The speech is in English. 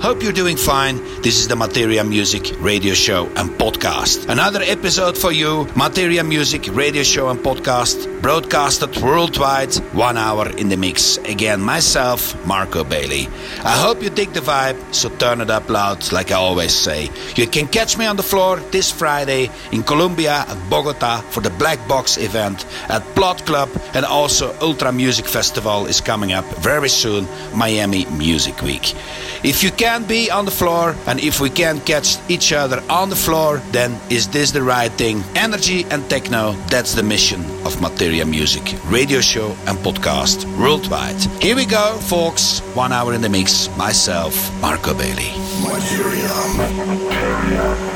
Hope you're doing fine. This is the Materia Music radio show and podcast. Another episode for you, Materia Music radio show and podcast, broadcasted worldwide, one hour in the mix. Again, myself, Marco Bailey. I hope you dig the vibe, so turn it up loud, like I always say. You can catch me on the floor this Friday in Colombia at Bogota for the Black Box event at Plot Club, and also Ultra Music Festival is coming up very soon, Miami Music Week. If you can't be on the floor and if we can't catch each other on the floor, then is this the right thing? Energy and techno, that's the mission of Materia Music, radio show and podcast worldwide. Here we go, folks. One hour in the mix. Myself, Marco Bailey. Materia. Materia.